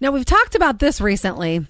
Now, we've talked about this recently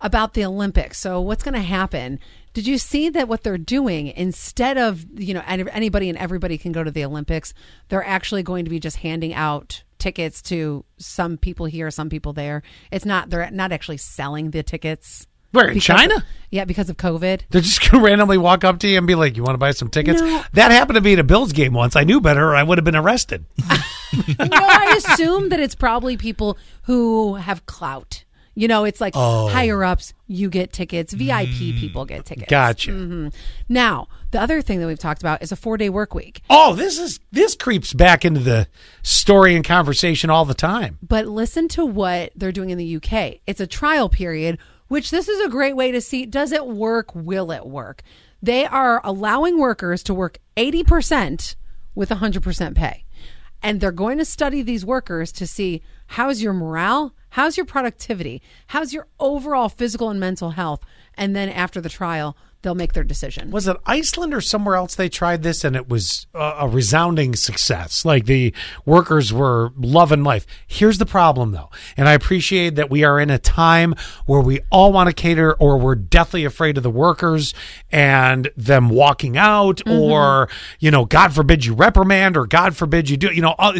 about the Olympics. So, what's going to happen? Did you see that what they're doing instead of, you know, anybody and everybody can go to the Olympics, they're actually going to be just handing out tickets to some people here, some people there. It's not, they're not actually selling the tickets. Where, in China? of- yeah, because of COVID. They're just going to randomly walk up to you and be like, You want to buy some tickets? No. That happened to me at a Bills game once. I knew better or I would have been arrested. no, I assume that it's probably people who have clout. You know, it's like oh. higher ups, you get tickets. VIP mm. people get tickets. Gotcha. Mm-hmm. Now, the other thing that we've talked about is a four day work week. Oh, this is this creeps back into the story and conversation all the time. But listen to what they're doing in the UK. It's a trial period, which this is a great way to see does it work? Will it work? They are allowing workers to work 80% with 100% pay. And they're going to study these workers to see how's your morale, how's your productivity, how's your overall physical and mental health. And then after the trial, they'll make their decision. Was it Iceland or somewhere else they tried this and it was a, a resounding success? Like the workers were loving life. Here's the problem though, and I appreciate that we are in a time where we all want to cater or we're deathly afraid of the workers and them walking out mm-hmm. or, you know, God forbid you reprimand or God forbid you do, you know, all,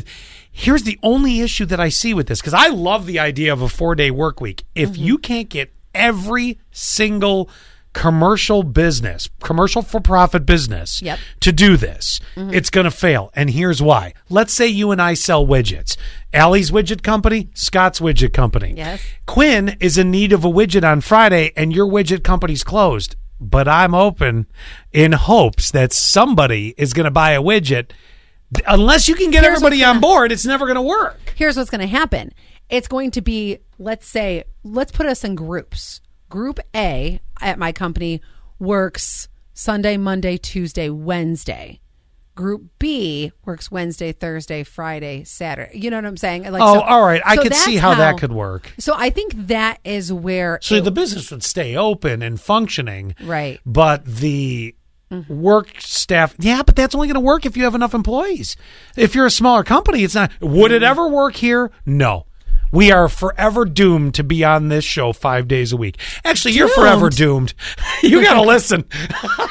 here's the only issue that I see with this because I love the idea of a four day work week. If mm-hmm. you can't get every single commercial business, commercial for profit business Yep. to do this, it's going to fail. And here's why. Let's say you and I sell widgets. Allie's widget company, Scott's widget company. Yes. Quinn is in need of a widget on Friday and your widget company's closed. But I'm open in hopes that somebody is going to buy a widget. Unless you can get Here's everybody on board, it's never going to work. here's what's going to happen it's going to be let's say let's put us in groups group a at my company works sunday monday tuesday wednesday group b works wednesday thursday friday saturday you know what i'm saying like Oh, so- all right. I so could see that's how that could work. so i think that is where So it- the business would stay open and functioning. Right. But the mm-hmm. work staff, yeah, but that's only going to work if you have enough employees. If you're a smaller company, it's not. Would it mm-hmm. ever work here? No. We are forever doomed to be on this show five days a week. Actually, you're forever doomed. you got to listen.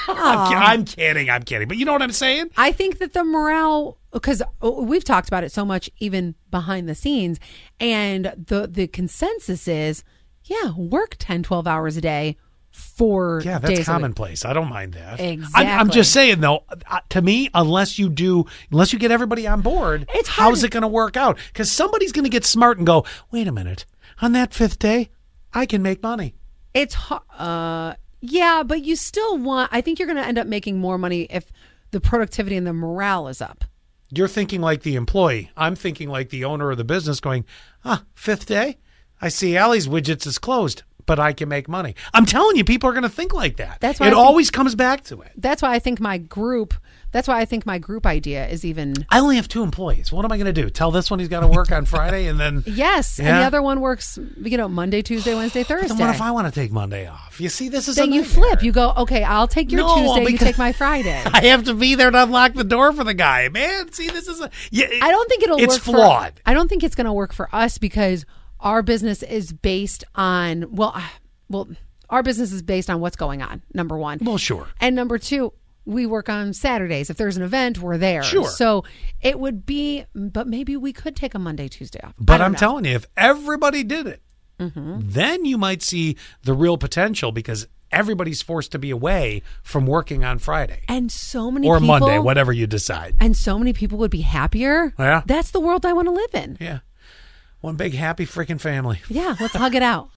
I'm, I'm kidding. I'm kidding. But you know what I'm saying? I think that the morale because oh, we've talked about it so much even behind the scenes and the the consensus is yeah, work 10 12 hours a day for Yeah, that's commonplace. I don't mind that. I'm, I'm just saying though. uh, To me, unless you do, unless you get everybody on board, It's hard how's it going to work out? Because somebody's going to get smart and go, "Wait a minute, on that fifth day, I can make money." It's har- uh yeah, but you still want I think you're going to end up making more money if the productivity and the morale is up. You're thinking like the employee. I'm thinking like the owner of the business, going, "Ah, fifth day, I see Allie's widgets is closed." But I can make money. I'm telling you, people are going to think like that. That's why it think- always comes back to it. That's why I think my group that's why I think my group idea is even I only have two employees. What am I going to do? Tell this one he's got to work on Friday, and then Yes, and the other one works you know Monday, Tuesday, Wednesday, Thursday. Then what if I want to take Monday off? You see, this is then you flip. You go, okay, I'll take your No, Tuesday, you take my Friday. I have to be there to unlock the door for the guy, man. See, this is a. Yeah, I don't think it'll It's flawed. For, I don't think it's going to work for us because our business is based on well, uh, well, our business is based on what's going on. Number one. Well, sure. And number two, we work on Saturdays. If there's an event, we're there. Sure. So it would be, but maybe we could take a Monday, Tuesday off. But I'm know. telling you, if everybody did it, Mm-hmm. then you might see the real potential because everybody's forced to be away from working on Friday and so many or people, Monday, whatever you decide. and so many people would be happier. Yeah. That's the world I want to live in. Yeah. One big happy freaking family. Yeah, let's hug it out.